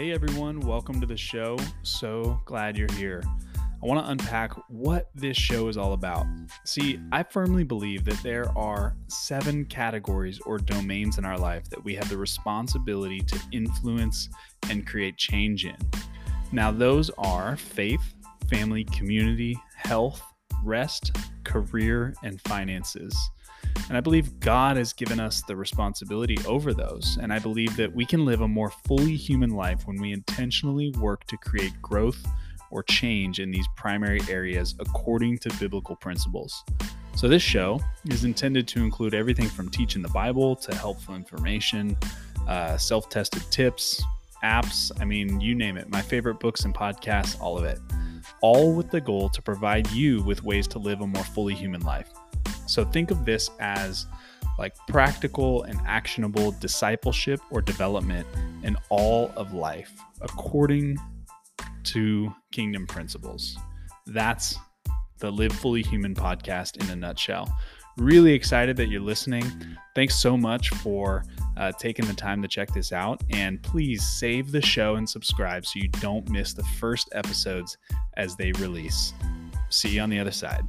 Hey everyone, welcome to the show. So glad you're here. I want to unpack what this show is all about. See, I firmly believe that there are seven categories or domains in our life that we have the responsibility to influence and create change in. Now, those are faith, family, community, health, rest, career, and finances. And I believe God has given us the responsibility over those. And I believe that we can live a more fully human life when we intentionally work to create growth or change in these primary areas according to biblical principles. So, this show is intended to include everything from teaching the Bible to helpful information, uh, self tested tips, apps I mean, you name it. My favorite books and podcasts, all of it. All with the goal to provide you with ways to live a more fully human life. So think of this as like practical and actionable discipleship or development in all of life according to kingdom principles. That's the Live Fully Human podcast in a nutshell. Really excited that you're listening. Thanks so much for uh, taking the time to check this out. And please save the show and subscribe so you don't miss the first episodes as they release. See you on the other side.